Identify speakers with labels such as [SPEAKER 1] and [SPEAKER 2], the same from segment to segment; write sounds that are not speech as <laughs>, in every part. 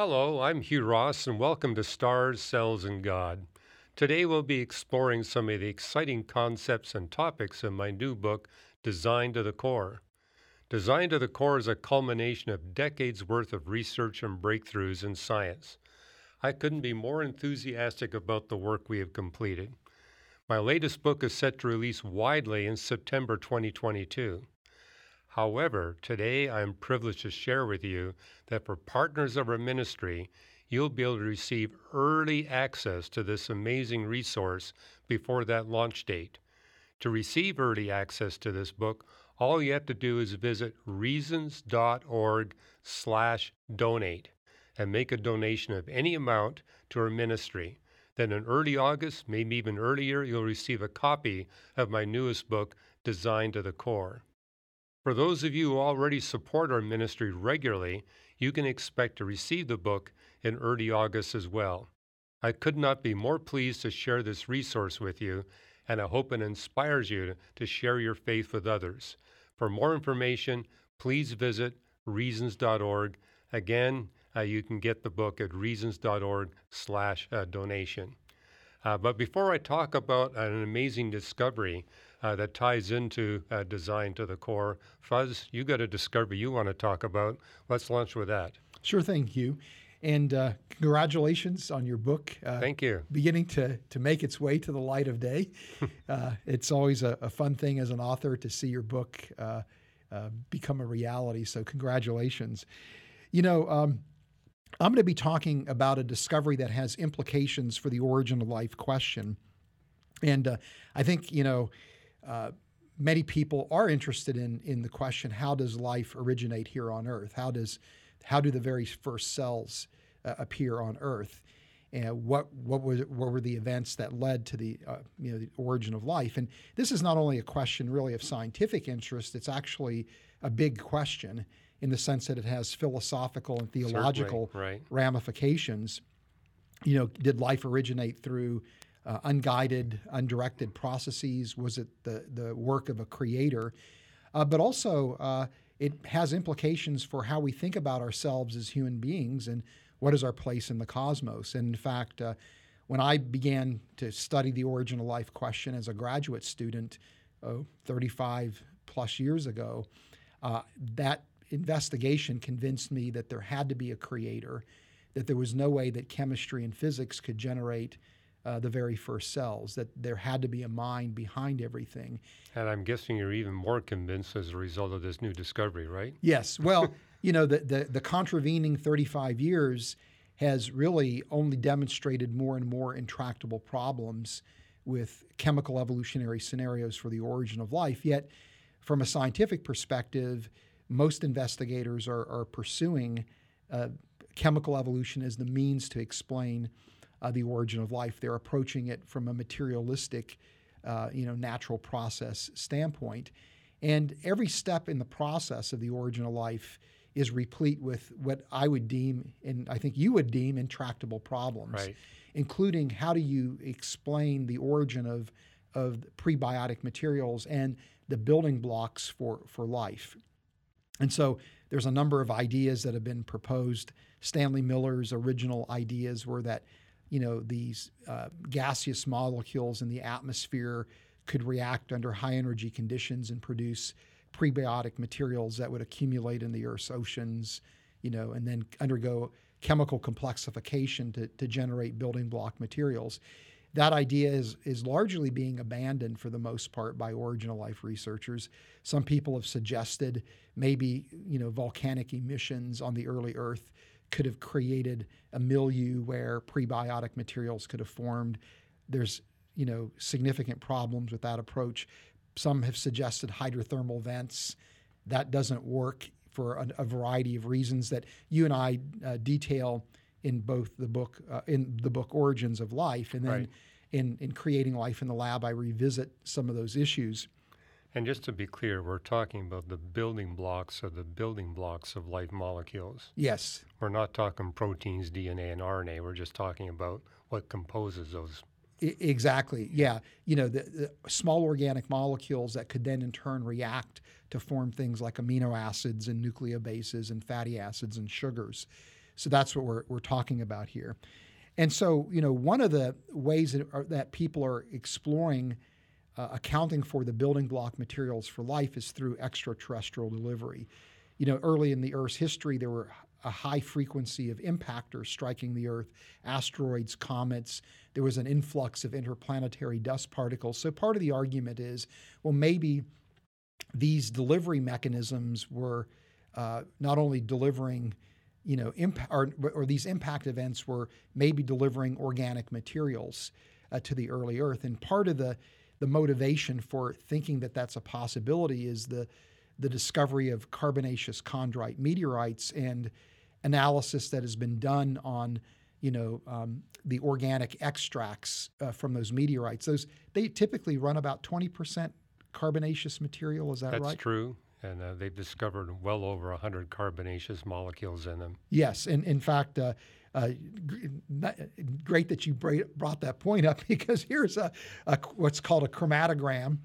[SPEAKER 1] Hello, I'm Hugh Ross, and welcome to Stars, Cells, and God. Today we'll be exploring some of the exciting concepts and topics in my new book, Designed to the Core. Designed to the Core is a culmination of decades worth of research and breakthroughs in science. I couldn't be more enthusiastic about the work we have completed. My latest book is set to release widely in September 2022. However, today I am privileged to share with you that for partners of our ministry, you'll be able to receive early access to this amazing resource before that launch date. To receive early access to this book, all you have to do is visit reasons.org slash donate and make a donation of any amount to our ministry. Then in early August, maybe even earlier, you'll receive a copy of my newest book, Designed to the Core. For those of you who already support our ministry regularly, you can expect to receive the book in early August as well. I could not be more pleased to share this resource with you, and I hope it inspires you to share your faith with others. For more information, please visit reasons.org. Again, uh, you can get the book at reasons.org slash uh, donation. Uh, but before I talk about an amazing discovery uh, that ties into uh, Designed to the Core. Fuz, you got a discovery you want to talk about. Let's launch with that.
[SPEAKER 2] Sure thing, Hugh. And uh, congratulations on your book.
[SPEAKER 1] Uh, Thank you.
[SPEAKER 2] Beginning to, to make its way to the light of day. <laughs> uh, it's always a, a, fun thing as an author to see your book uh, uh, become a reality. So, congratulations. You know, um, I'm going to be talking about a discovery that has implications for the origin of life question. And uh, I think, you know, uh, many people are interested in in the question: How does life originate here on Earth? How does how do the very first cells uh, appear on Earth? And what what were what were the events that led to the uh, you know the origin of life? And this is not only a question really of scientific interest; it's actually a big question in the sense that it has philosophical and theological
[SPEAKER 1] right.
[SPEAKER 2] ramifications. You know, did life originate through uh, unguided, undirected processes? Was it the, the work of a creator? Uh, but also, uh, it has implications for how we think about ourselves as human beings and what is our place in the cosmos. And in fact, uh, when I began to study the origin of life question as a graduate student, oh, 35 plus years ago, uh, that investigation convinced me that there had to be a creator, that there was no way that chemistry and physics could generate uh, the very first cells, that there had to be a mind behind everything.
[SPEAKER 1] And I'm guessing you're even more convinced as a result of this new discovery, right?
[SPEAKER 2] Yes. Well, <laughs> you know, the, the, the contravening 35 years has really only demonstrated more and more intractable problems with chemical evolutionary scenarios for the origin of life. Yet, from a scientific perspective, most investigators are, are pursuing uh, chemical evolution as the means to explain uh, the origin of life. They're approaching it from a materialistic, uh, you know, natural process standpoint. And every step in the process of the origin of life is replete with what I would deem, and I think you would deem, intractable problems,
[SPEAKER 1] right.
[SPEAKER 2] including how do you explain the origin of, of prebiotic materials and the building blocks for, for life. And so there's a number of ideas that have been proposed. Stanley Miller's original ideas were that you know, these uh, gaseous molecules in the atmosphere could react under high energy conditions and produce prebiotic materials that would accumulate in the Earth's oceans, you know, and then undergo chemical complexification to, to generate building block materials. That idea is, is largely being abandoned for the most part by original life researchers. Some people have suggested maybe, you know, volcanic emissions on the early Earth could have created a milieu where prebiotic materials could have formed. There's you know significant problems with that approach. Some have suggested hydrothermal vents. That doesn't work for a, a variety of reasons that you and I uh, detail in both the book uh, in the book Origins of Life, and then
[SPEAKER 1] right.
[SPEAKER 2] in in creating life in the lab, I revisit some of those issues.
[SPEAKER 1] And just to be clear, we're talking about the building blocks of the building blocks of life molecules.
[SPEAKER 2] Yes.
[SPEAKER 1] We're not talking proteins, DNA, and RNA. We're just talking about what composes those.
[SPEAKER 2] I- exactly. Yeah. You know, the, the, small organic molecules that could then in turn react to form things like amino acids and nucleobases and fatty acids and sugars. So that's what we're, we're talking about here. And so, you know, one of the ways that, are, that people are exploring uh, accounting for the building block materials for life is through extraterrestrial delivery. You know, early in the Earth's history, there were a high frequency of impactors striking the Earth, asteroids, comets. There was an influx of interplanetary dust particles. So part of the argument is, well, maybe these delivery mechanisms were uh, not only delivering you know, imp- or, or, these impact events were maybe delivering organic materials uh, to the early Earth. And part of the the motivation for thinking that that's a possibility is the the discovery of carbonaceous chondrite meteorites and analysis that has been done on you know um, the organic extracts uh, from those meteorites. Those they typically run about twenty percent carbonaceous material. Is that
[SPEAKER 1] That's
[SPEAKER 2] right?
[SPEAKER 1] That's true. And uh, they've discovered well over 100 carbonaceous molecules in them.
[SPEAKER 2] Yes. And in fact, uh, uh, great that you brought that point up <laughs> because here's a, a what's called a chromatogram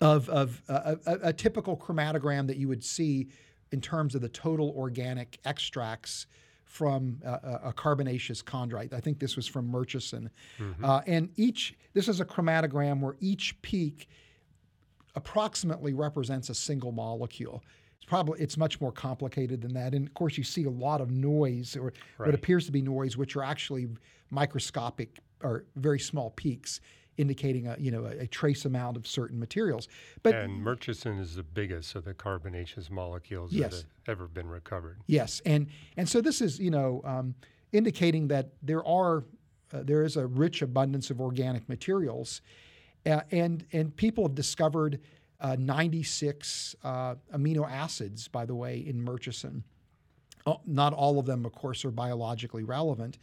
[SPEAKER 2] of, of uh, a, a, typical chromatogram that you would see in terms of the total organic extracts from uh, a carbonaceous chondrite. I think this was from Murchison. Mm-hmm. Uh, and each, this is a chromatogram where each peak approximately represents a single molecule. It's probably it's much more complicated than that. And of course, you see a lot of noise or right. what appears to be noise, which are actually microscopic or very small peaks indicating a you know a, a, trace amount of certain materials.
[SPEAKER 1] But and Murchison is the biggest of the carbonaceous molecules yes. that have ever been recovered.
[SPEAKER 2] Yes, and and so this is you know um, indicating that there are uh, there is a rich abundance of organic materials, uh, and, and people have discovered uh, 96 uh, amino acids, by the way, in Murchison. Oh, not all of them, of course, are biologically relevant.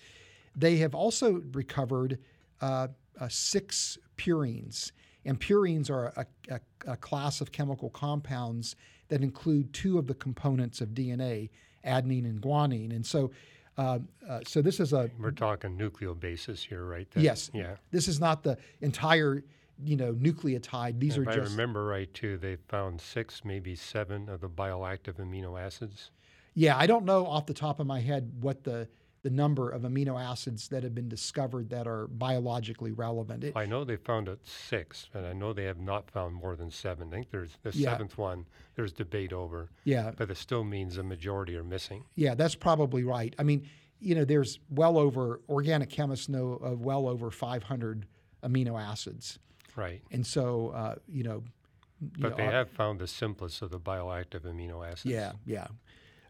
[SPEAKER 2] They have also recovered uh, uh, six purines. And purines are a, a, a, class of chemical compounds that include two of the components of DNA, adenine and guanine. And so, uh, uh, so this is a.
[SPEAKER 1] We're talking nucleobases here, right?
[SPEAKER 2] That, yes. Yeah. This is not the entire you know, nucleotide. These
[SPEAKER 1] if
[SPEAKER 2] are
[SPEAKER 1] I
[SPEAKER 2] just.
[SPEAKER 1] I remember right, too, they found six, maybe seven of the bioactive amino acids.
[SPEAKER 2] Yeah, I don't know off the top of my head what the the number of amino acids that have been discovered that are biologically relevant.
[SPEAKER 1] It, I know they found it six, and I know they have not found more than seven. I think there's the yeah. seventh one. There's debate over.
[SPEAKER 2] Yeah,
[SPEAKER 1] but it still means a majority are missing.
[SPEAKER 2] Yeah, that's probably right. I mean, you know, there's well over organic chemists know of well over 500 amino acids.
[SPEAKER 1] Right.
[SPEAKER 2] And so, uh, you know,
[SPEAKER 1] you but know, they have found the simplest of the bioactive amino acids.
[SPEAKER 2] Yeah, yeah,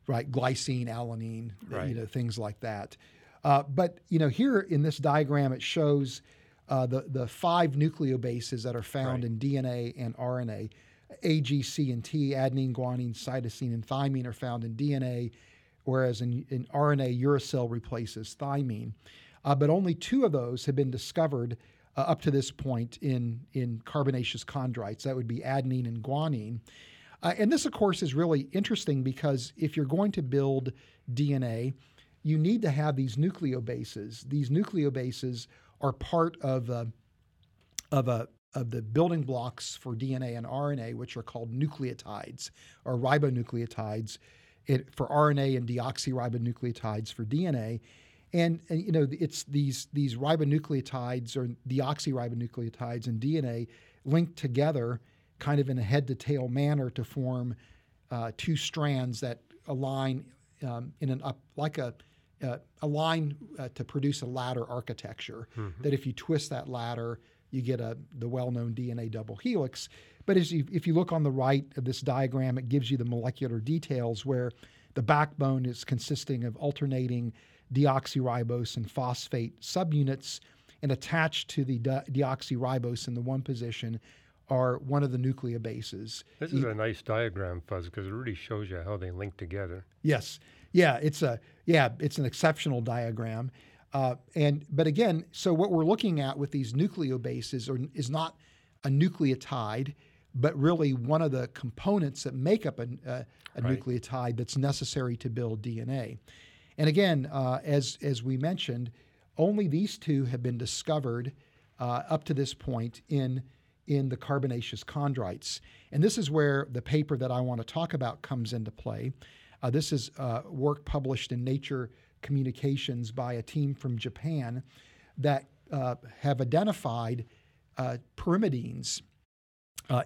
[SPEAKER 2] right. Glycine, alanine,
[SPEAKER 1] right.
[SPEAKER 2] you know, things like that. Uh, but you know, here in this diagram, it shows uh, the the five nucleobases that are found right. in DNA and RNA. A, G, C, and T, adenine, guanine, cytosine, and thymine are found in DNA, whereas in, in RNA, uracil replaces thymine. Uh, but only two of those have been discovered uh, up to this point in, in carbonaceous chondrites. That would be adenine and guanine. Uh, and this, of course, is really interesting because if you're going to build DNA, you need to have these nucleobases. These nucleobases are part of a, of a of the building blocks for DNA and RNA, which are called nucleotides or ribonucleotides. It, for RNA and deoxyribonucleotides for DNA. And, and, you know it's these these ribonucleotides or deoxyribonucleotides in DNA linked together, kind of in a head to tail manner, to form uh, two strands that align um, in an up like a uh, align uh, to produce a ladder architecture. Mm-hmm. That if you twist that ladder, you get a the well-known DNA double helix. But as you, if you look on the right of this diagram, it gives you the molecular details where the backbone is consisting of alternating deoxyribose and phosphate subunits, and attached to the de- deoxyribose in the one position are one of the nucleobases.
[SPEAKER 1] This is a nice diagram, Fuz, because it really shows you how they link together.
[SPEAKER 2] Yes, yeah, it's a yeah, it's an exceptional diagram. Uh, and but again, so what we're looking at with these nucleobases are, is not a nucleotide, but really one of the components that make up a, a, a right. nucleotide that's necessary to build DNA. And again, uh, as as we mentioned, only these two have been discovered uh, up to this point in in the carbonaceous chondrites. And this is where the paper that I want to talk about comes into play. Uh, this is uh, work published in Nature communications by a team from Japan that uh, have identified uh, pyrimidines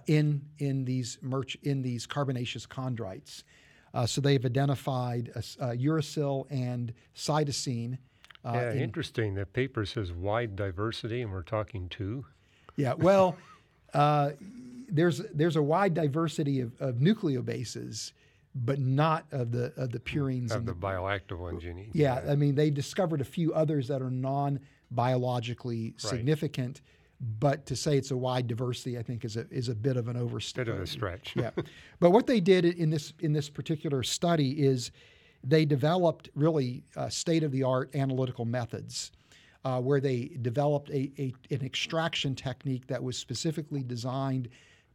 [SPEAKER 2] in in these merch in these carbonaceous chondrites. Uh, so they've identified uracil and cytosine.
[SPEAKER 1] Uh, yeah, in, interesting. The paper says wide diversity, and we're talking two.
[SPEAKER 2] Yeah, well, <laughs> uh, there's there's a wide diversity of, of nucleobases, but not of the of the purines
[SPEAKER 1] of the, the, bioactive ones you need.
[SPEAKER 2] Yeah, I mean they discovered a few others that are non biologically right. significant but to say it's a wide diversity, I think, is a is a bit of an overstretch.
[SPEAKER 1] Bit of a stretch.
[SPEAKER 2] yeah, <laughs> but what they did in this in this particular study is they developed really uh, state of the art analytical methods. Uh, where they developed a, a, an extraction technique that was specifically designed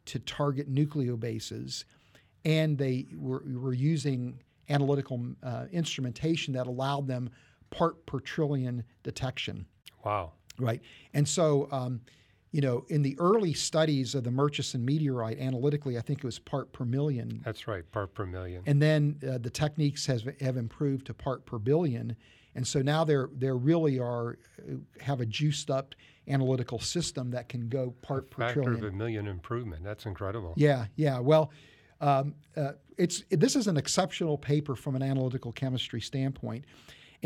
[SPEAKER 2] to target nucleobases, and they were, were using analytical uh, instrumentation that allowed them part per trillion detection.
[SPEAKER 1] Wow.
[SPEAKER 2] Right. And so, um, you know, in the early studies of the Murchison meteorite, analytically, I think it was part per million.
[SPEAKER 1] That's right, part per million.
[SPEAKER 2] And then uh, the techniques has, have improved to part per billion. And so now there there really are uh, have a juiced up analytical system that can go part
[SPEAKER 1] a
[SPEAKER 2] per
[SPEAKER 1] factor
[SPEAKER 2] trillion.
[SPEAKER 1] of a million improvement. That's incredible.
[SPEAKER 2] Yeah, yeah. Well, um, uh, it's this is an exceptional paper from an analytical chemistry standpoint.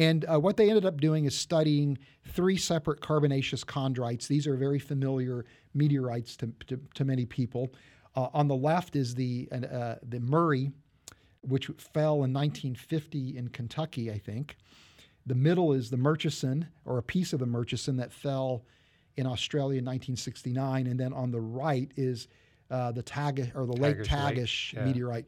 [SPEAKER 2] And uh, what they ended up doing is studying three separate carbonaceous chondrites. These are very familiar meteorites to, to, to many people. Uh, on the left is the, uh, the Murray, which fell in 1950 in Kentucky, I think. The middle is the Murchison, or a piece of the Murchison that fell in Australia in 1969. And then on the right is uh, the Tagish, or the Lake Tagish Lake, yeah. meteorite.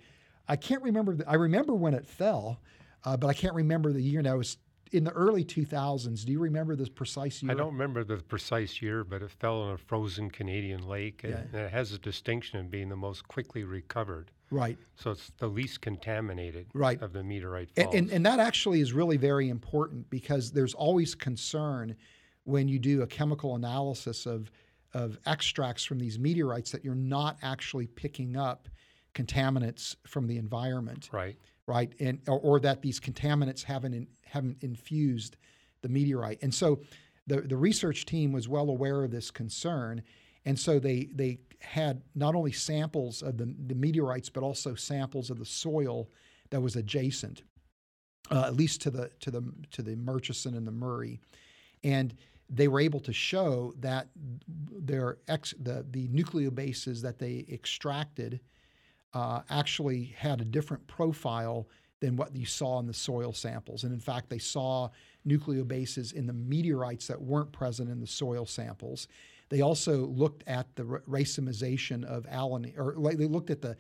[SPEAKER 2] I can't remember. The, I remember when it fell uh, but I can't remember the year now. It was in the early 2000s. Do you remember the precise year?
[SPEAKER 1] I don't remember the precise year, but it fell in a frozen Canadian lake. Yeah. And it has a distinction of being the most quickly recovered.
[SPEAKER 2] Right.
[SPEAKER 1] So it's the least contaminated
[SPEAKER 2] right.
[SPEAKER 1] of the meteorite
[SPEAKER 2] falls. And, and, and that actually is really very important because there's always concern when you do a chemical analysis of, of extracts from these meteorites that you're not actually picking up contaminants from the environment.
[SPEAKER 1] Right
[SPEAKER 2] right? And or, or that these contaminants haven't in, haven't infused the meteorite. And so the the research team was well aware of this concern, and so they they had not only samples of the, the meteorites but also samples of the soil that was adjacent, uh, at least to the to the to the Murchison and the Murray, and they were able to show that their ex, the the nucleobases that they extracted uh, actually had a different profile than what you saw in the soil samples. And in fact, they saw nucleobases in the meteorites that weren't present in the soil samples. They also looked at the racemization of alanine, or they looked at the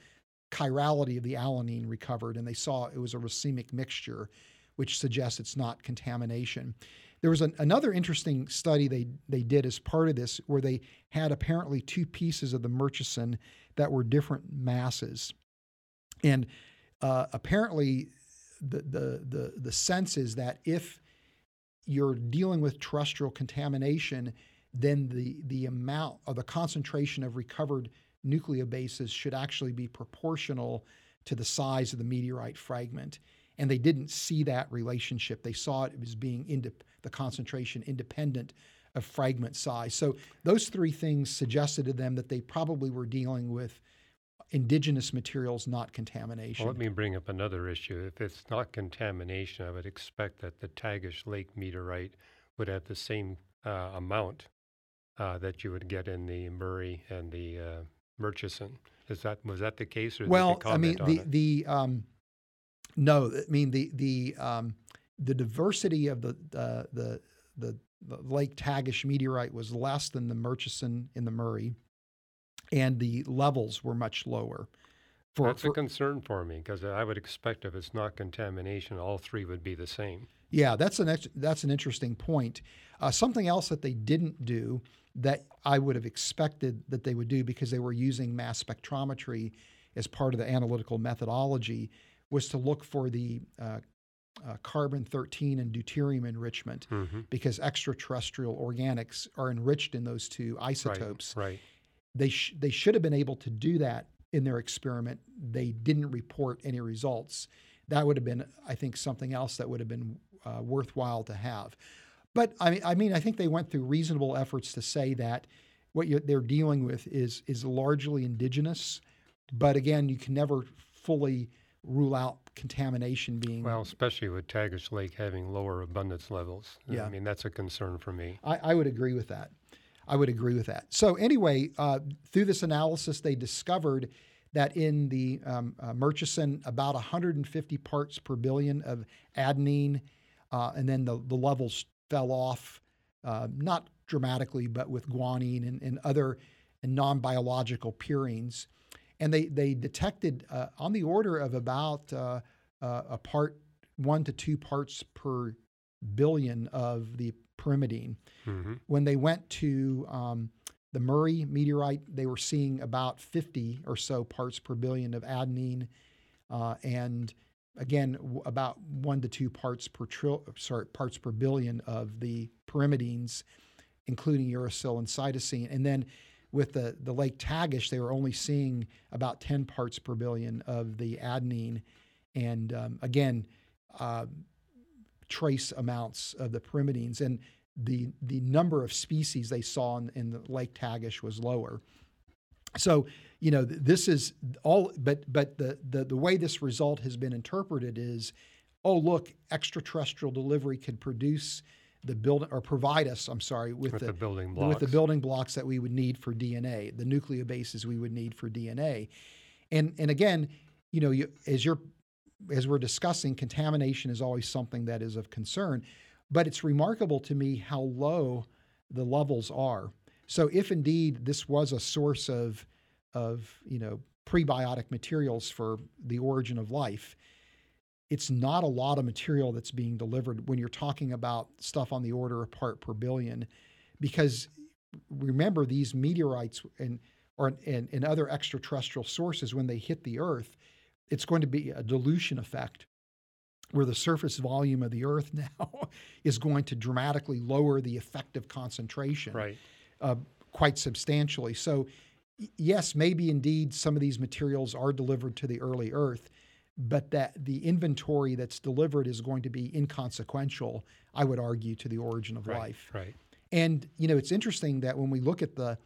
[SPEAKER 2] chirality of the alanine recovered, and they saw it was a racemic mixture, which suggests it's not contamination. There was an, another interesting study they, they did as part of this where they had apparently two pieces of the Murchison that were different masses. And uh, apparently, the, the, the, the sense is that if you're dealing with terrestrial contamination, then the, the amount or the concentration of recovered nucleobases should actually be proportional to the size of the meteorite fragment. And they didn't see that relationship. They saw it as being inde- the concentration independent of fragment size. So those three things suggested to them that they probably were dealing with indigenous materials, not contamination.
[SPEAKER 1] Well, let me bring up another issue. If it's not contamination, I would expect that the Tagish Lake meteorite would have the same uh, amount uh, that you would get in the Murray and the uh, Murchison. Is that was that the case? Or
[SPEAKER 2] well, I mean the the um, no, I mean the the um, the diversity of the the the the Lake Tagish meteorite was less than the Murchison in the Murray, and the levels were much lower.
[SPEAKER 1] For, That's for, a concern for me because I would expect if it's not contamination, all three would be the same.
[SPEAKER 2] Yeah, that's an that's an interesting point. Uh, something else that they didn't do that I would have expected that they would do because they were using mass spectrometry as part of the analytical methodology was to look for the uh, uh, carbon 13 and deuterium enrichment mm-hmm. because extraterrestrial organics are enriched in those two isotopes.
[SPEAKER 1] Right. right.
[SPEAKER 2] They, sh- they should have been able to do that in their experiment. They didn't report any results. That would have been, I think, something else that would have been uh, worthwhile to have. But I mean, I mean, I think they went through reasonable efforts to say that what they're dealing with is is largely indigenous. But again, you can never fully rule out contamination being
[SPEAKER 1] well, especially with Tagish Lake having lower abundance levels.
[SPEAKER 2] Yeah.
[SPEAKER 1] I mean that's a concern for me.
[SPEAKER 2] I, I would agree with that. I would agree with that. So anyway, uh, through this analysis, they discovered that in the um, uh, Murchison, about 150 parts per billion of adenine, uh, and then the, the levels fell off, uh, not dramatically, but with guanine and, and other non biological purines. And they, they detected uh, on the order of about uh, uh, a part, one to two parts per billion of the pyrimidine.
[SPEAKER 1] Mm-hmm.
[SPEAKER 2] When they went to um, the Murray meteorite, they were seeing about 50 or so parts per billion of adenine, uh, and again w- about one to two parts per tril- sorry parts per billion of the pyrimidines, including uracil and cytosine. And then with the the Lake Tagish, they were only seeing about 10 parts per billion of the adenine, and um, again. Uh, trace amounts of the pyrimidines, and the the number of species they saw in, in the Lake Tagish was lower. So you know this is all, but but the, the the way this result has been interpreted is, oh look, extraterrestrial delivery could produce the building or provide us, I'm sorry, with,
[SPEAKER 1] With
[SPEAKER 2] the,
[SPEAKER 1] the building
[SPEAKER 2] with the
[SPEAKER 1] blocks.
[SPEAKER 2] building blocks that we would need for DNA, the nucleobases we would need for DNA, and and again, you know, you, as you're as we're discussing, contamination is always something that is of concern. But it's remarkable to me how low the levels are. So if indeed this was a source of of you know prebiotic materials for the origin of life, it's not a lot of material that's being delivered when you're talking about stuff on the order of part per billion, because remember these meteorites and or and, and other extraterrestrial sources when they hit the Earth, it's going to be a dilution effect where the surface volume of the Earth <laughs> now is going to dramatically lower the effective concentration
[SPEAKER 1] Right.
[SPEAKER 2] uh, quite substantially. So, yes, maybe indeed some of these materials are delivered to the early Earth, but that the inventory that's delivered is going to be inconsequential, I would argue, to the origin of
[SPEAKER 1] Right.
[SPEAKER 2] life.
[SPEAKER 1] Right.
[SPEAKER 2] And you know, it's interesting that when we look at the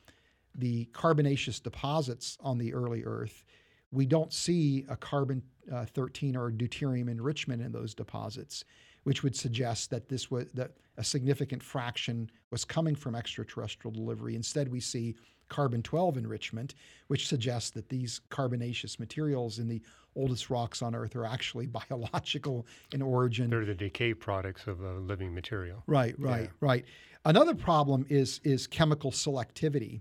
[SPEAKER 2] the carbonaceous deposits on the early Earth, we don't see a carbon uh, 13 or deuterium enrichment in those deposits, which would suggest that this was that a significant fraction was coming from extraterrestrial delivery. Instead, we see carbon 12 enrichment, which suggests that these carbonaceous materials in the oldest rocks on Earth are actually <laughs> biological in origin.
[SPEAKER 1] They're the decay products of a living material.
[SPEAKER 2] Right, right, right. Another problem is is chemical selectivity.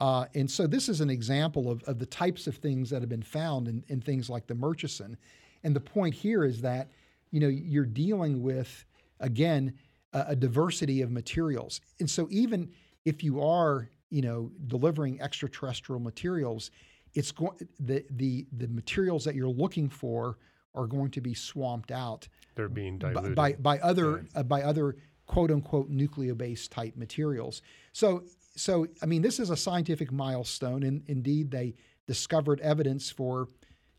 [SPEAKER 2] Uh, and so this is an example of, of the types of things that have been found in, in things like the Murchison. And the point here is that, you know, you're dealing with, again, a, a diversity of materials. And so even if you are, you know, delivering extraterrestrial materials, it's going the the the materials that you're looking for are going to be swamped out
[SPEAKER 1] They're being diluted.
[SPEAKER 2] by, by other uh, by other quote unquote nucleobase type materials. So so I mean this is a scientific milestone, and indeed they discovered evidence for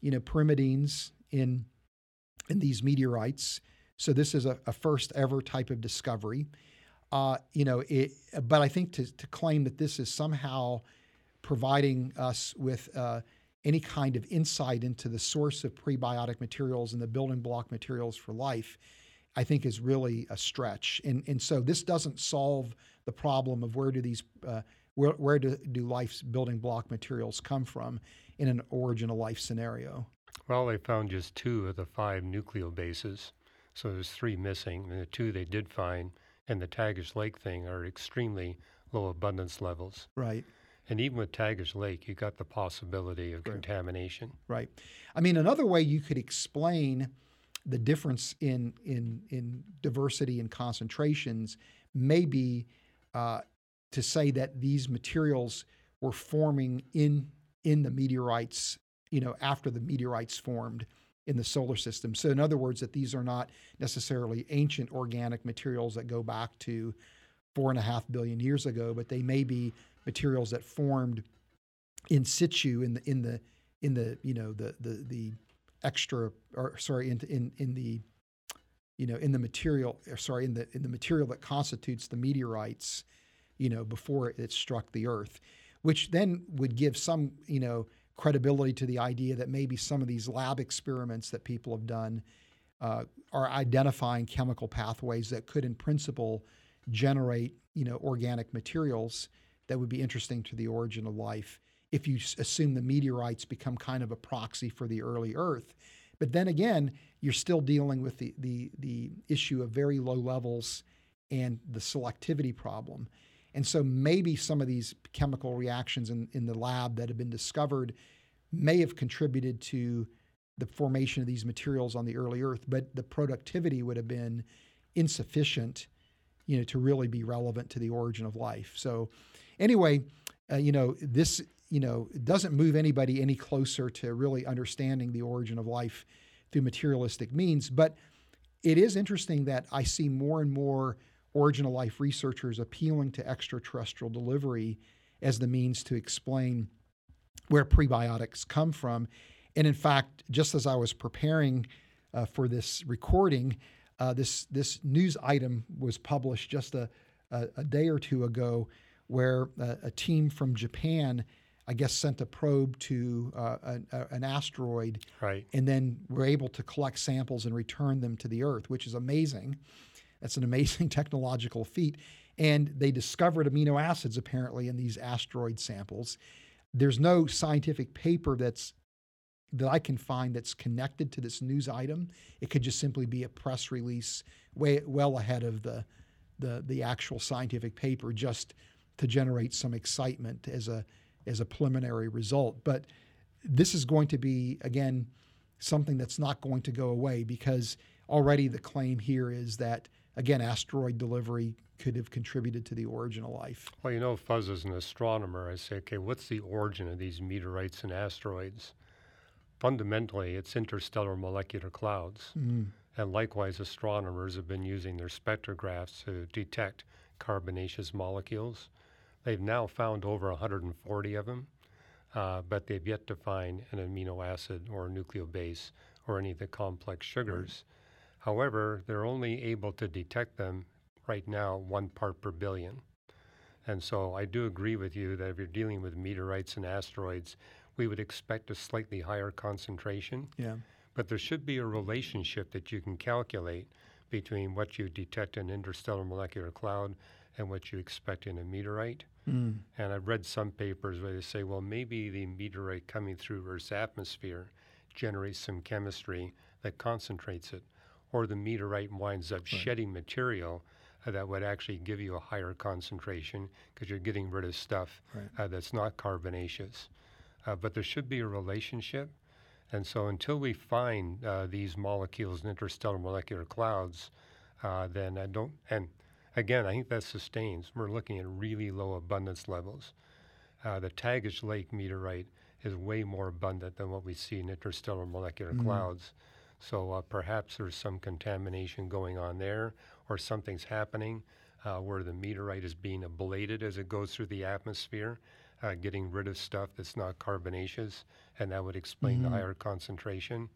[SPEAKER 2] you know pyrimidines in in these meteorites. So this is a, a first ever type of discovery. Uh, you know, it, but I think to, to claim that this is somehow providing us with uh, any kind of insight into the source of prebiotic materials and the building block materials for life, I think is really a stretch. And and so this doesn't solve the problem of where do these uh, where where do, do life's building block materials come from in an origin of life scenario.
[SPEAKER 1] Well, they found just two of the five nucleobases, so there's three missing. And the two they did find and the Tagish Lake thing are extremely low abundance levels.
[SPEAKER 2] Right.
[SPEAKER 1] And even with Tagish Lake, you got the possibility of contamination.
[SPEAKER 2] Right. I mean, another way you could explain the difference in in in diversity and concentrations may be uh, to say that these materials were forming in in the meteorites, you know, after the meteorites formed in the solar system. So, in other words, that these are not necessarily ancient organic materials that go back to four and a half billion years ago, but they may be materials that formed in situ in the in the in the you know the the the extra or sorry in in in the you know, in the material, sorry, in the in the material that constitutes the meteorites, you know, before it struck the Earth, which then would give some, you know, credibility to the idea that maybe some of these lab experiments that people have done uh, are identifying chemical pathways that could, in principle, generate, you know, organic materials that would be interesting to the origin of life. If you assume the meteorites become kind of a proxy for the early Earth, but then again, you're still dealing with the, the, the issue of very low levels and the selectivity problem. And so maybe some of these chemical reactions in, in the lab that have been discovered may have contributed to the formation of these materials on the early Earth, but the productivity would have been insufficient, you know, to really be relevant to the origin of life. So, anyway, uh, you know, this you know, doesn't move anybody any closer to really understanding the origin of life through materialistic means. But it is interesting that I see more and more origin of life researchers appealing to extraterrestrial delivery as the means to explain where prebiotics come from. And in fact, just as I was preparing uh, for this recording, uh, this this news item was published just a, a, a day or two ago, where uh, a team from Japan I guess, sent a probe to uh, a, an asteroid,
[SPEAKER 1] right.
[SPEAKER 2] and then were able to collect samples and return them to the Earth, which is amazing. That's an amazing <laughs> technological feat. And they discovered amino acids apparently in these asteroid samples. There's no scientific paper that's that I can find that's connected to this news item. It could just simply be a press release way well ahead of the the the actual scientific paper just to generate some excitement as a as a preliminary result. But this is going to be, again, something that's not going to go away because already the claim here is that, again, asteroid delivery could have contributed to the origin of life.
[SPEAKER 1] Well, you know, Fuz is an astronomer. I say, okay, what's the origin of these meteorites and asteroids? Fundamentally, it's interstellar molecular clouds. Mm. And likewise, astronomers have been using their spectrographs to detect carbonaceous molecules. They've now found over 140 of them, uh, but they've yet to find an amino acid or a nucleobase or any of the complex sugars. Right. However, they're only able to detect them right now one part per billion. And so I do agree with you that if you're dealing with meteorites and asteroids, we would expect a slightly higher concentration.
[SPEAKER 2] Yeah.
[SPEAKER 1] But there should be a relationship that you can calculate between what you detect in interstellar molecular cloud and what you expect in a meteorite. Mm. And I've read some papers where they say, well, maybe the meteorite coming through Earth's atmosphere generates some chemistry that concentrates it, or the meteorite winds up right. shedding material uh, that would actually give you a higher concentration because you're getting rid of stuff right. uh, that's not carbonaceous. Uh, but there should be a relationship. And so until we find uh, these molecules in interstellar molecular clouds, uh, then I don't, and Again, I think that sustains. We're looking at really low abundance levels. Uh, the Tagish Lake meteorite is way more abundant than what we see in interstellar molecular mm-hmm. clouds. So uh, perhaps there's some contamination going on there, or something's happening uh, where the meteorite is being ablated as it goes through the atmosphere, uh, getting rid of stuff that's not carbonaceous, and that would explain mm-hmm. the higher concentration.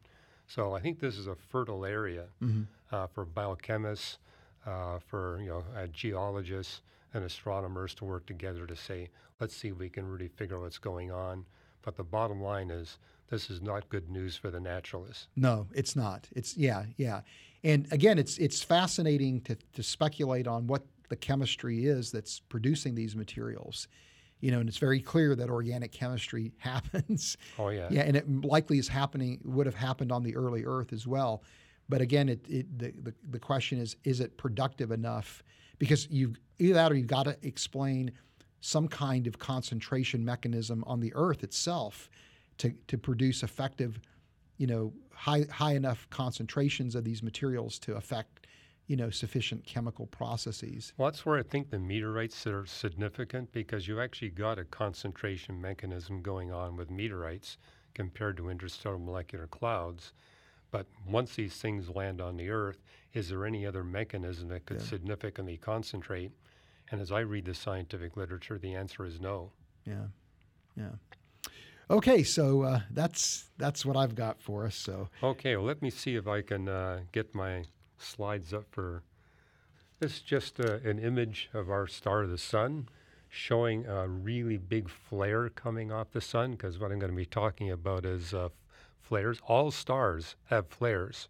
[SPEAKER 1] So I think this is a fertile area mm-hmm. Uh, for biochemists uh, for you know uh, geologists and astronomers to work together to say, let's see if we can really figure out what's going on. But the bottom line is, this is not good news for the naturalists.
[SPEAKER 2] No, it's not. It's yeah, yeah. And again, it's it's fascinating to, to speculate on what the chemistry is that's producing these materials. You know, and it's very clear that organic chemistry <laughs> happens.
[SPEAKER 1] Oh yeah.
[SPEAKER 2] Yeah, and it likely is happening would have happened on the early Earth as well. But again, it, it, the, the, the question is, is it productive enough? Because you've either that or you've got to explain some kind of concentration mechanism on the Earth itself to, to produce effective, you know, high, high enough concentrations of these materials to affect, you know, sufficient chemical processes.
[SPEAKER 1] Well, that's where I think the meteorites are significant because you actually got a concentration mechanism going on with meteorites compared to interstellar molecular clouds. But once these things land on the Earth, is there any other mechanism that could yeah. significantly concentrate? And as I read the scientific literature, the answer is no.
[SPEAKER 2] Yeah, yeah. Okay, so uh, that's that's what I've got for us. So
[SPEAKER 1] okay, well, let me see if I can uh, get my slides up for this is just uh, an image of our star, of the sun, showing a really big flare coming off the sun. Because what I'm going to be talking about is uh, flares. All stars have flares,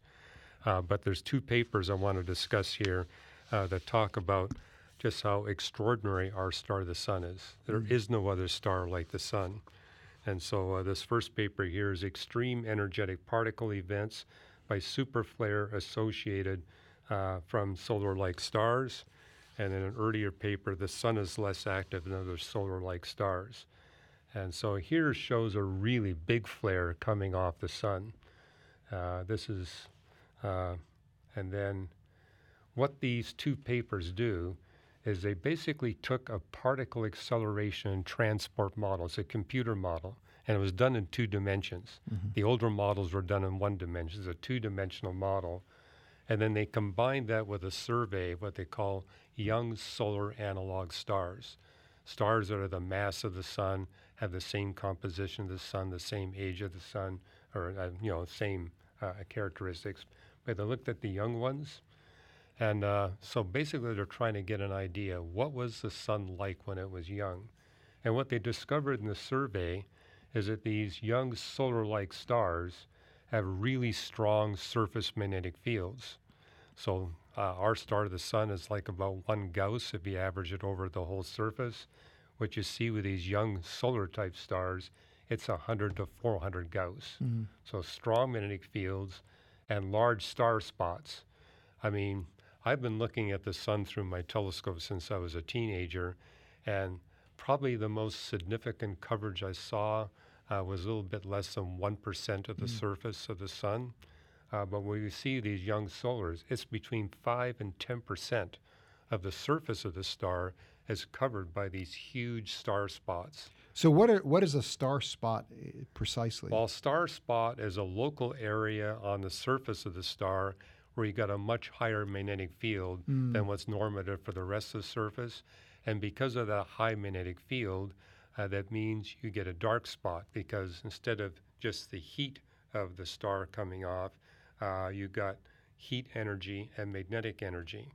[SPEAKER 1] uh, but there's two papers I want to discuss here uh, that talk about just how extraordinary our star, of the sun, is. There
[SPEAKER 2] Mm.
[SPEAKER 1] is no other star like the sun. And so uh, this first paper here is Extreme Energetic Particle Events by Superflare Associated uh, from solar-like stars. And in an earlier paper, the sun is less active than other solar-like stars. And so here shows a really big flare coming off the sun. Uh, this is, uh, and then what these two papers do is they basically took a particle acceleration and transport model. It's a computer model, and it was done in two dimensions. The older models were done in one dimension. It's a two-dimensional model. And then they combined that with a survey of what they call young solar analog stars. Stars that are the mass of the sun, have the same composition of the sun, the same age of the sun, or uh, you know, same uh, characteristics. But they looked at the young ones, and uh, so basically they're trying to get an idea what was the sun like when it was young, and what they discovered in the survey is that these young solar-like stars have really strong surface magnetic fields. So uh, our star, the sun, is like about one Gauss if you average it over the whole surface. What you see with these young solar type stars, it's 100 to 400 Gauss. So strong magnetic fields and large star spots. I mean, I've been looking at the sun through my telescope since I was a teenager, and probably the most significant coverage I saw uh, was a little bit less than 1% of the surface of the sun. Uh, but when you see these young solars, it's between 5 and 10% of the surface of the star is covered by these huge star spots.
[SPEAKER 2] So what are what is a star spot eh, precisely?
[SPEAKER 1] While star spot is a local area on the surface of the star where you got a much higher magnetic field than what's normative for the rest of the surface. And because of that high magnetic field, uh, that means you get a dark spot because instead of just the heat of the star coming off, uh, you got heat energy and magnetic energy.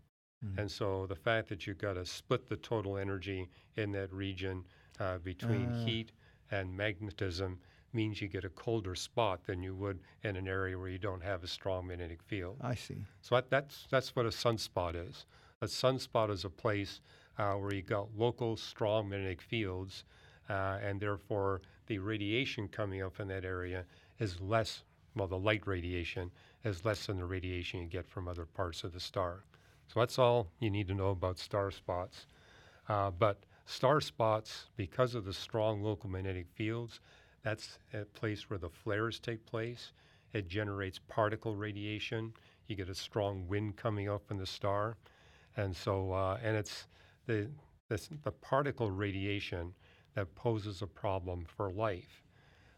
[SPEAKER 1] And so the fact that you've got to split the total energy in that region uh, between
[SPEAKER 2] Ah.
[SPEAKER 1] heat and magnetism means you get a colder spot than you would in an area where you don't have a strong magnetic field.
[SPEAKER 2] I see.
[SPEAKER 1] So that, that's that's what a sunspot is. A sunspot is a place uh, where you got local strong magnetic fields, uh, and therefore the radiation coming up in that area is less. Well, the light radiation is less than the radiation you get from other parts of the star. So that's all you need to know about star spots. Uh, but star spots, because of the strong local magnetic fields, that's a place where the flares take place. It generates particle radiation. You get a strong wind coming up from the star, and so uh, and it's the this, the particle radiation that poses a problem for life.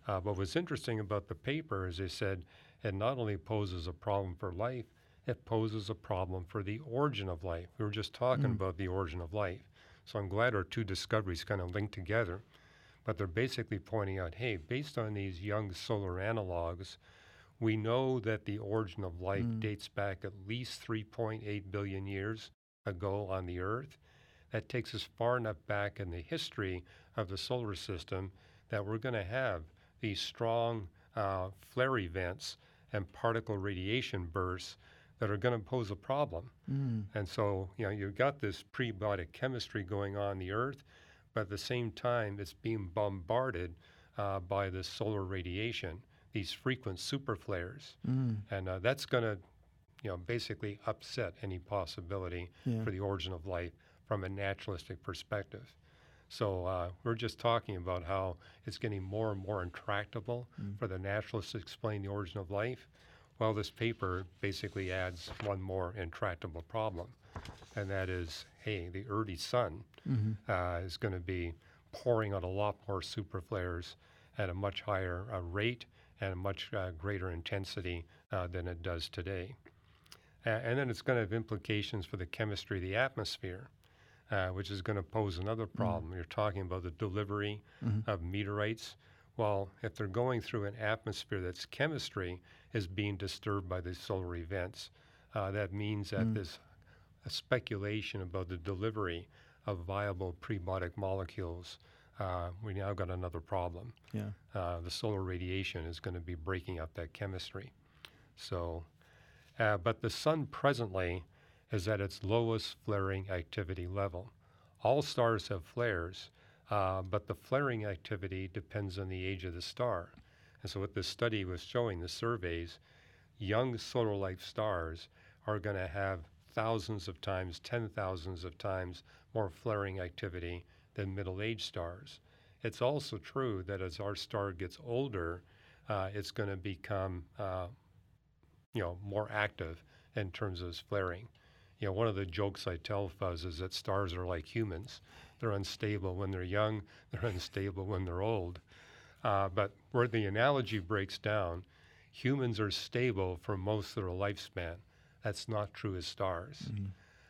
[SPEAKER 1] Uh, but what's interesting about the paper is they said it not only poses a problem for life, it poses a problem for the origin of life. We were just talking about the origin of life. So I'm glad our two discoveries kind of linked together. But they're basically pointing out hey, based on these young solar analogs, we know that the origin of life dates back at least 3.8 billion years ago on the Earth. That takes us far enough back in the history of the solar system that we're going to have these strong uh, flare events and particle radiation bursts that are going to pose a problem. And so, you know, you've got this prebiotic chemistry going on the Earth, but at the same time, it's being bombarded uh, by the solar radiation, these frequent super flares. And uh, that's going to, you know, basically upset any possibility
[SPEAKER 2] Yeah.
[SPEAKER 1] for the origin of life from a naturalistic perspective. So uh, we're just talking about how it's getting more and more intractable for the naturalists to explain the origin of life. Well, this paper basically adds one more intractable problem, and that is, hey, the early sun uh, is going to be pouring out a lot more super flares at a much higher uh, rate and a much uh, greater intensity uh, than it does today. And then it's going to have implications for the chemistry of the atmosphere, uh, which is going to pose another problem. You're talking about the delivery of meteorites. Well, if they're going through an atmosphere that's chemistry is being disturbed by these solar events, Uh, that means that mm. this speculation about the delivery of viable prebiotic molecules, uh, we now got another problem.
[SPEAKER 2] Yeah.
[SPEAKER 1] Uh, the solar radiation is going to be breaking up that chemistry. So, uh, but the sun presently is at its lowest flaring activity level. All stars have flares, uh, but the flaring activity depends on the age of the star. And so, what this study was showing, the surveys, young solar like stars are going to have thousands of times, ten thousands of times more flaring activity than middle aged stars. It's also true that as our star gets older, uh, it's going to become uh, you know, more active in terms of its flaring. You know, one of the jokes I tell Fuz is that stars are like humans. They're unstable when they're young, <laughs> they're unstable when they're old. Uh, but where the analogy breaks down, humans are stable for most of their lifespan. That's not true with stars. Mm-hmm.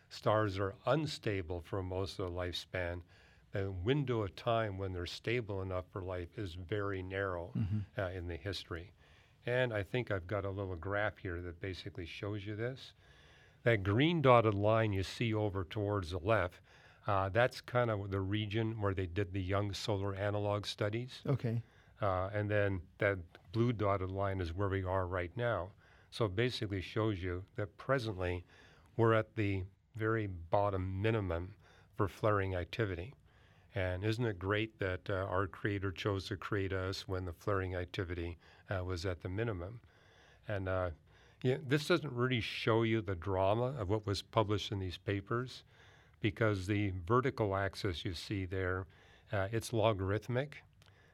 [SPEAKER 1] Stars are unstable for most of their lifespan. The window of time when they're stable enough for life is very narrow mm-hmm. uh, in the history. And I think I've got a little graph here that basically shows you this. That green dotted line you see over towards the left, uh, that's kind of the region where they did the young solar analog studies.
[SPEAKER 2] Okay.
[SPEAKER 1] Uh, and then that blue dotted line is where we are right now. So it basically shows you that presently we're at the very bottom minimum for flaring activity. And isn't it great that uh, our Creator chose to create us when the flaring activity uh, was at the minimum? And uh, yeah, this doesn't really show you the drama of what was published in these papers because the vertical axis you see there, uh, it's logarithmic.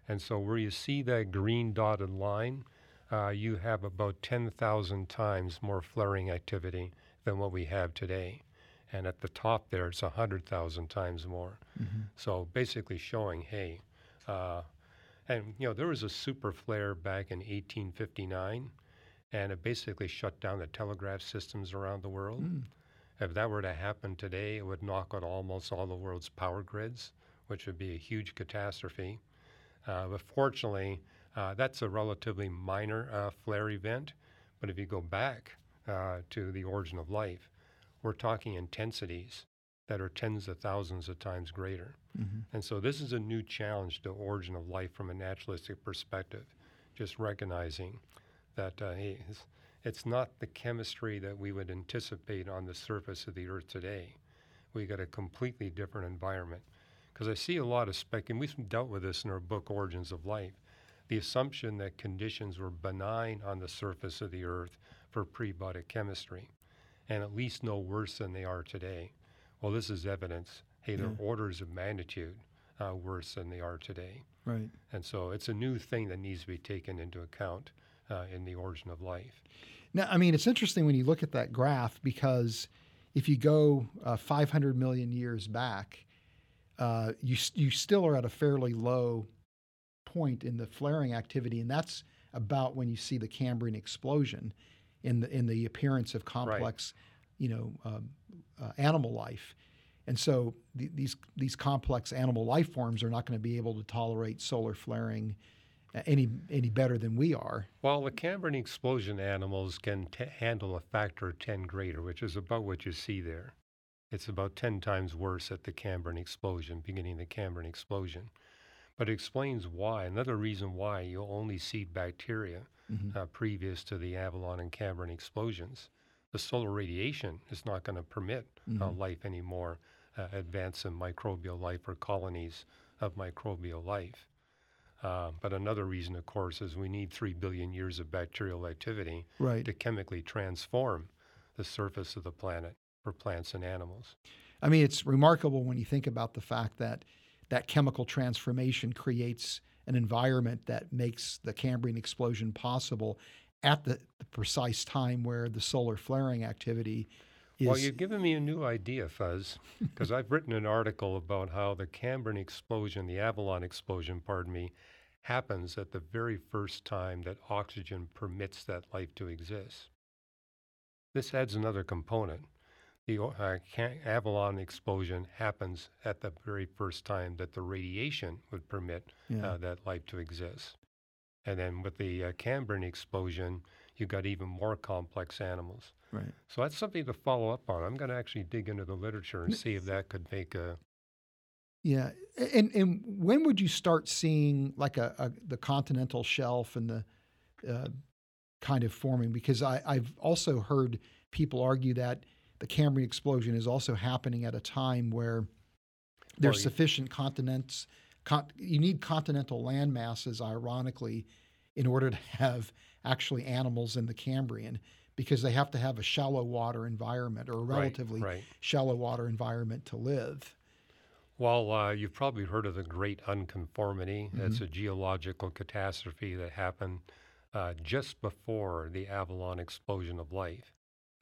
[SPEAKER 1] And so where you see that green dotted line, uh, you have about 10,000 times more flaring activity than what we have today. And at the top there, it's 100,000 times more. Mm-hmm. So basically showing, hey, uh, and you know, there was a super flare back in 1859 and it basically shut down the telegraph systems around the world. Mm. If that were to happen today, it would knock out almost all the world's power grids, which would be a huge catastrophe. Uh, but fortunately, uh, that's a relatively minor uh, flare event. But if you go back uh, to the origin of life, we're talking intensities that are tens of thousands of times greater. Mm-hmm. And so this is a new challenge to origin of life from a naturalistic perspective, just recognizing that uh, it's, it's not the chemistry that we would anticipate on the surface of the Earth today. We got a completely different environment. Because I see a lot of spec, and we've dealt with this in our book, Origins of Life. The assumption that conditions were benign on the surface of the Earth for prebiotic chemistry, and at least no worse than they are today. Well, this is evidence. Hey, they're yeah. orders of magnitude uh, worse than they are today.
[SPEAKER 2] Right.
[SPEAKER 1] And so it's a new thing that needs to be taken into account uh, in the origin of life.
[SPEAKER 2] Now, I mean, it's interesting when you look at that graph because if you go uh, 500 million years back, uh, you you still are at a fairly low point in the flaring activity, and that's about when you see the Cambrian explosion in the in the appearance of complex, right. you know, um, uh, animal life. And so the, these these complex animal life forms are not going to be able to tolerate solar flaring any any better than we are.
[SPEAKER 1] Well, the Cambrian explosion animals can t- handle a factor of 10 greater, which is about what you see there. It's about 10 times worse at the Cambrian explosion, beginning the Cambrian explosion. But it explains why. Another reason why you'll only see bacteria mm-hmm. uh, previous to the Avalon and Cambrian explosions. The solar radiation is not going to permit uh, mm-hmm. uh, life anymore, uh, advance in microbial life or colonies of microbial life. Uh, but another reason, of course, is we need three billion years of bacterial activity
[SPEAKER 2] right.
[SPEAKER 1] to chemically transform the surface of the planet for plants and animals.
[SPEAKER 2] I mean, it's remarkable when you think about the fact that that chemical transformation creates an environment that makes the Cambrian explosion possible at the, the precise time where the solar flaring activity is.
[SPEAKER 1] Well, you've given me a new idea, Fuz, <laughs> because I've written an article about how the Cambrian explosion, the Avalon explosion, pardon me, happens at the very first time that oxygen permits that life to exist. This adds another component. The uh, Avalon explosion happens at the very first time that the radiation would permit yeah. uh, that life to exist. And then with the uh, Cambrian explosion, you've got even more complex animals.
[SPEAKER 2] Right.
[SPEAKER 1] So that's something to follow up on. I'm going to actually dig into the literature and see if that could make a.
[SPEAKER 2] Yeah, and and when would you start seeing like a, a the continental shelf and the uh, kind of forming? Because I, I've also heard people argue that the Cambrian explosion is also happening at a time where there's
[SPEAKER 1] Well,
[SPEAKER 2] sufficient continents. Con- you need continental land masses, ironically, in order to have actually animals in the Cambrian, because they have to have a shallow water environment or a relatively
[SPEAKER 1] Right.
[SPEAKER 2] shallow water environment to live.
[SPEAKER 1] Well, uh, you've probably heard of the Great Unconformity.
[SPEAKER 2] Mm-hmm.
[SPEAKER 1] It's a geological catastrophe that happened uh, just before the Avalon explosion of life.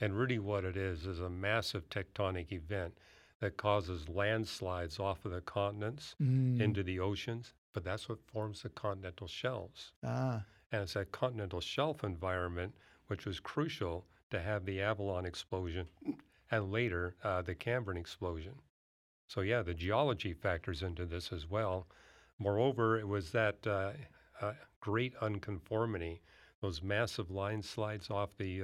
[SPEAKER 1] And really, what it is is a massive tectonic event that causes landslides off of the continents
[SPEAKER 2] Mm.
[SPEAKER 1] into the oceans. But that's what forms the continental shelves.
[SPEAKER 2] Ah,
[SPEAKER 1] And it's that continental shelf environment which was crucial to have the Avalon explosion and later uh, the Cambrian explosion. So, yeah, the geology factors into this as well. Moreover, it was that uh, uh, great unconformity, those massive line slides off the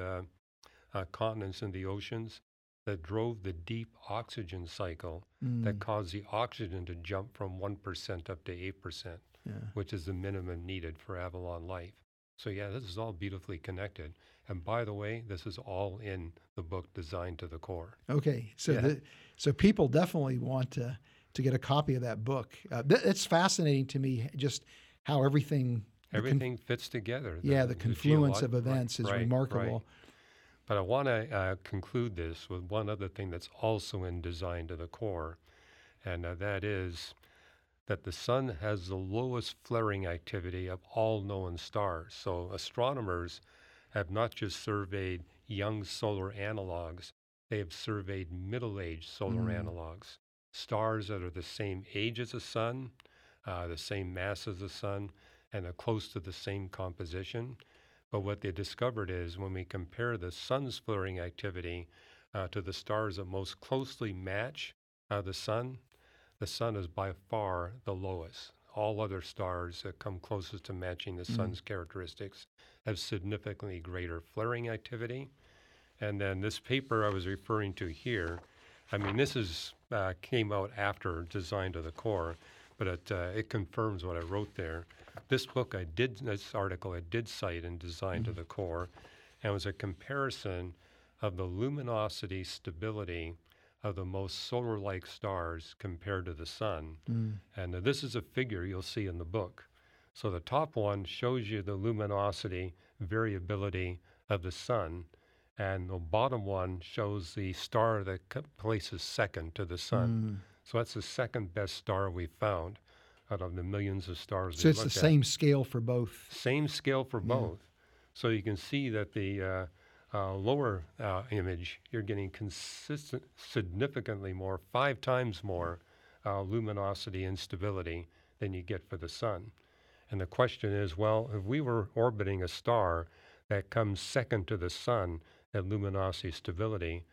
[SPEAKER 1] uh, continents and the oceans that drove the deep oxygen cycle that
[SPEAKER 2] mm,
[SPEAKER 1] caused the oxygen to jump from 1% up to 8%
[SPEAKER 2] yeah.
[SPEAKER 1] which is the minimum needed for Avalon life. So, yeah, this is all beautifully connected. And by the way, this is all in the book Designed to the Core.
[SPEAKER 2] Okay, so
[SPEAKER 1] Yeah.
[SPEAKER 2] the, so people definitely want to to get a copy of that book. Uh, th- it's fascinating to me just how everything the con-
[SPEAKER 1] Everything fits together.
[SPEAKER 2] yeah, the confluence
[SPEAKER 1] geolo-
[SPEAKER 2] of
[SPEAKER 1] right,
[SPEAKER 2] events is remarkable.
[SPEAKER 1] right. But I want to uh, conclude this with one other thing that's also in Designed to the Core, and uh, that is that the sun has the lowest flaring activity of all known stars. So astronomers have not just surveyed young solar analogs, they have surveyed middle aged solar
[SPEAKER 2] Mm.
[SPEAKER 1] analogs, stars that are the same age as the sun, uh, the same mass as the sun, and are close to the same composition. But what they discovered is when we compare the sun's flaring activity uh, to the stars that most closely match uh, the sun, the sun is by far the lowest. All other stars that come closest to matching the
[SPEAKER 2] Mm.
[SPEAKER 1] sun's characteristics have significantly greater flaring activity. And then this paper I was referring to here, I mean, this is uh, came out after Designed to the Core, but it uh, it confirms what I wrote there. This book I did, this article I did cite in Designed to the Core, and it was a comparison of the luminosity stability of the most solar-like stars compared to the sun.
[SPEAKER 2] Mm,
[SPEAKER 1] And uh, this is a figure you'll see in the book. So the top one shows you the luminosity variability of the sun, and the bottom one shows the star that places second to the sun.
[SPEAKER 2] mm.
[SPEAKER 1] So that's the second best star we found out of the millions of stars.
[SPEAKER 2] So it's the
[SPEAKER 1] at.
[SPEAKER 2] same scale for both.
[SPEAKER 1] Same scale for
[SPEAKER 2] Yeah.
[SPEAKER 1] both. So you can see that the uh, uh, lower uh, image, you're getting consistent, significantly more, five times more uh, luminosity and stability than you get for the sun. And the question is, well, if we were orbiting a star that comes second to the sun at luminosity stability,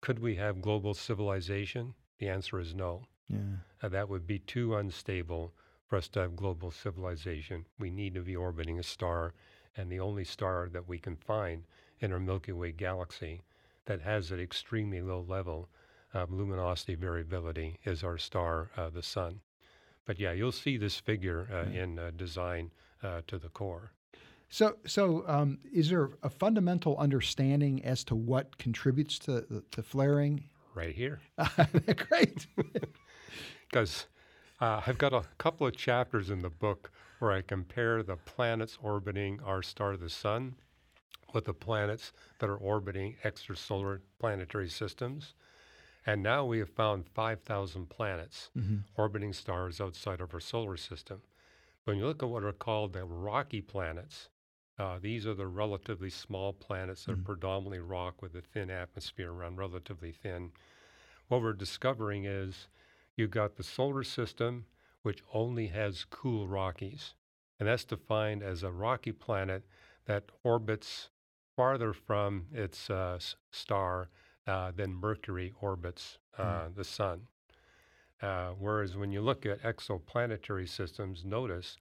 [SPEAKER 1] could we have global civilization? The answer is no.
[SPEAKER 2] Yeah.
[SPEAKER 1] Uh, that would be too unstable for us to have global civilization. We need to be orbiting a star, and the only star that we can find in our Milky Way galaxy that has an extremely low level of luminosity variability is our star, uh, the Sun. But yeah, you'll see this figure uh,
[SPEAKER 2] Yeah.
[SPEAKER 1] in uh, design uh, to the core.
[SPEAKER 2] So, so um, is there a fundamental understanding as to what contributes to to flaring?
[SPEAKER 1] Right here. <laughs>
[SPEAKER 2] Great.
[SPEAKER 1] because uh, I've got a couple of chapters in the book where I compare the planets orbiting our star, the sun, with the planets that are orbiting extrasolar planetary systems. And now we have found 5,000 planets
[SPEAKER 2] Mhm.
[SPEAKER 1] orbiting stars outside of our solar system. When you look at what are called the rocky planets, uh, these are the relatively small planets that
[SPEAKER 2] Mhm.
[SPEAKER 1] are predominantly rock with a thin atmosphere around, relatively thin. What we're discovering is you've got the solar system, which only has cool Rockies. And that's defined as a rocky planet that orbits farther from its uh, star uh, than Mercury orbits uh, the sun. Uh, whereas when you look at exoplanetary systems, notice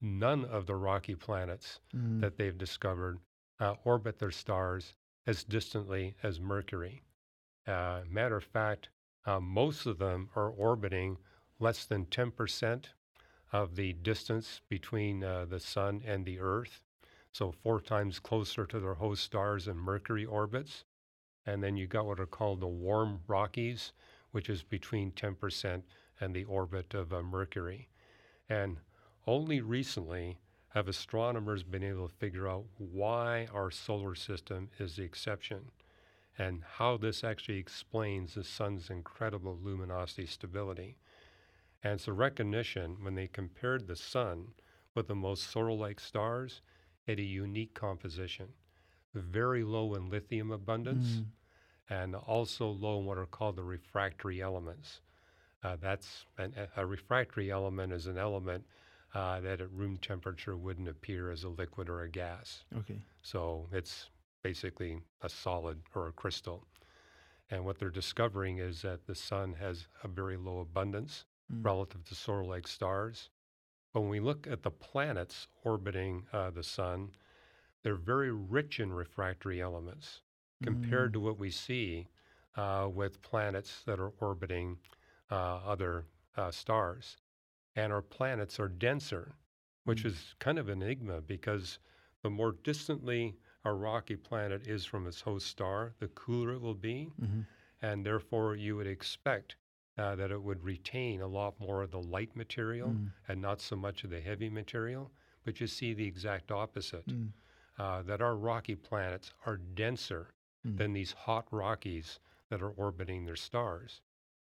[SPEAKER 1] none of the rocky planets
[SPEAKER 2] Mm.
[SPEAKER 1] that they've discovered uh, orbit their stars as distantly as Mercury. Uh, matter of fact, uh, most of them are orbiting less than 10% of the distance between uh, the Sun and the Earth. So, four times closer to their host stars than Mercury orbits. And then you got what are called the warm Rockies, which is between 10% and the orbit of uh, Mercury. And only recently have astronomers been able to figure out why our solar system is the exception and how this actually explains the sun's incredible luminosity stability. And it's a recognition when they compared the sun with the most solar like stars, had a unique composition, very low in lithium abundance, mm. and also low in what are called the refractory elements. Uh, that's an, a refractory element is an element uh, that at room temperature wouldn't appear as a liquid or a gas.
[SPEAKER 2] Okay.
[SPEAKER 1] So it's basically a solid or a crystal. And what they're discovering is that the sun has a very low abundance mm. relative to solar like stars. But when we look at the planets orbiting uh, the sun, they're very rich in refractory elements compared mm. to what we see uh, with planets that are orbiting uh, other uh, stars. And our planets are denser, which mm. is kind of an enigma because the more distantly a rocky planet is from its host star, the cooler it will be. Mm-hmm. And therefore, you would expect uh, that it would retain a lot more of the light material mm. and not so much of the heavy material. But you see the exact opposite mm. uh, that our rocky planets are denser mm. than these hot Rockies that are orbiting their stars.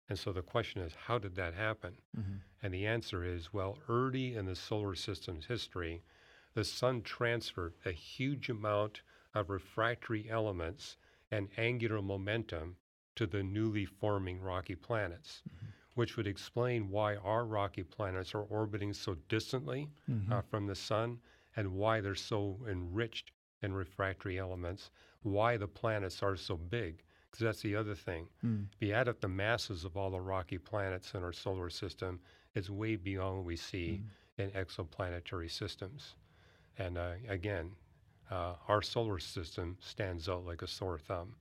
[SPEAKER 1] And so the question is, how did that happen? Mm-hmm. And the answer is, well, early in the solar system's history, the sun transferred a huge amount of refractory elements and angular momentum to the newly forming rocky planets, mm-hmm. which would explain why our rocky planets are orbiting so distantly mm-hmm. uh, from the sun and why they're so enriched in refractory elements, why the planets are so big. Because that's the other thing. Mm. If you add up the masses of all the rocky planets in our solar system, it's way beyond what we see mm. in exoplanetary systems. And uh, again, uh, our solar system stands out like a sore thumb.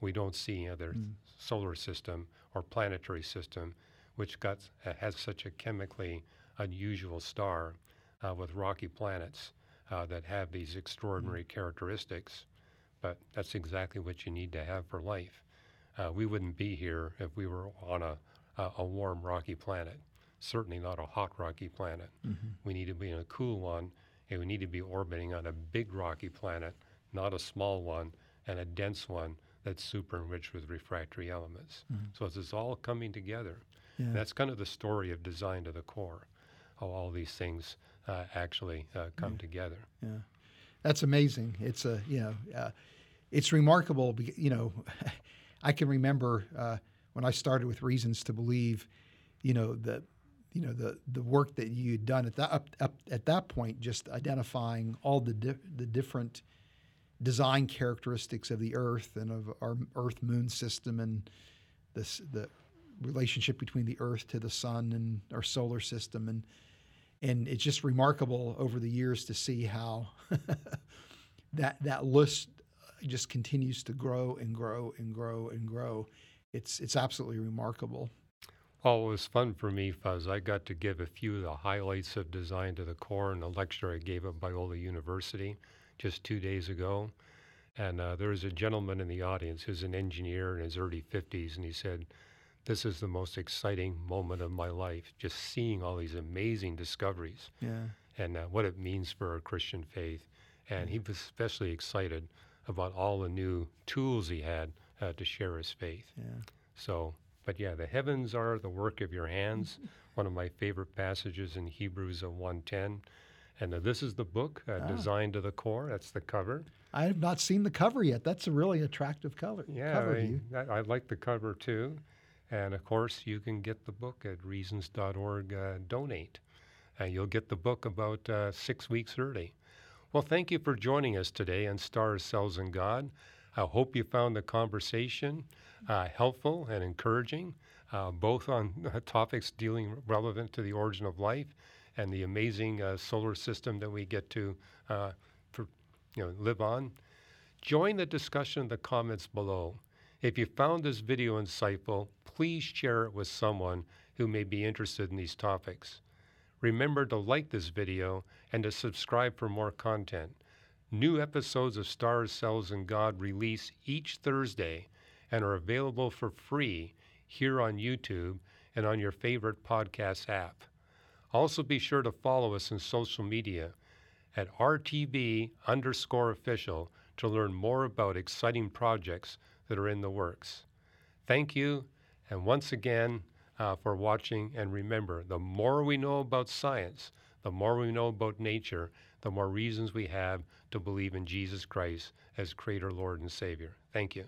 [SPEAKER 1] We don't see other mm. solar system or planetary system which got uh, has such a chemically unusual star uh, with rocky planets uh, that have these extraordinary mm. characteristics. But that's exactly what you need to have for life. Uh, we wouldn't be here if we were on a, a, a warm, rocky planet. Certainly not a hot, rocky planet. Mm-hmm. We need to be in a cool one we need to be orbiting on a big rocky planet, not a small one, and a dense one that's super enriched with refractory elements. Mm-hmm. So it's all coming together. Yeah. That's kind of the story of design to the core, how all these things uh, actually uh, come
[SPEAKER 2] yeah.
[SPEAKER 1] together.
[SPEAKER 2] Yeah, that's amazing. It's a you know, uh, it's remarkable. You know, <laughs> I can remember uh, when I started with Reasons to Believe. You know that you know the the work that you'd done at that up, up at that point, just identifying all the di- the different design characteristics of the Earth and of our Earth Moon system and this the relationship between the Earth to the Sun and our solar system and and it's just remarkable over the years to see how <laughs> that that list just continues to grow and grow and grow and grow. It's it's absolutely remarkable.
[SPEAKER 1] Well, it was fun for me, Fuz. I got to give a few of the highlights of Designed to the Core in a lecture I gave at Biola University just two days ago. And uh, there was a gentleman in the audience who's an engineer in his early 50s, and he said, This is the most exciting moment of my life, just seeing all these amazing discoveries
[SPEAKER 2] yeah.
[SPEAKER 1] and uh, what it means for our Christian faith. And he was especially excited about all the new tools he had uh, to share his faith.
[SPEAKER 2] Yeah.
[SPEAKER 1] So but yeah, the heavens are the work of your hands. <laughs> One of my favorite passages in Hebrews of 110. And uh, this is the book, uh, ah. Designed to the Core. That's the cover.
[SPEAKER 2] I have not seen the cover yet. That's a really attractive color.
[SPEAKER 1] Yeah,
[SPEAKER 2] cover
[SPEAKER 1] I, I, like the cover too. And of course, you can get the book at reasons.org uh, donate. And you'll get the book about uh, six weeks early. Well, thank you for joining us today on Stars, Cells, and God. I hope you found the conversation uh, helpful and encouraging, uh, both on <laughs> topics dealing relevant to the origin of life and the amazing uh, solar system that we get to uh, for, you know, live on. Join the discussion in the comments below. If you found this video insightful, please share it with someone who may be interested in these topics. Remember to like this video and to subscribe for more content. New episodes of Stars, Cells, and God release each Thursday and are available for free here on YouTube and on your favorite podcast app. Also, be sure to follow us on social media at RTB underscore official to learn more about exciting projects that are in the works. Thank you, and once again, uh, for watching. And remember, the more we know about science, the more we know about nature, the more reasons we have to believe in Jesus Christ as Creator, Lord, and Savior. Thank you.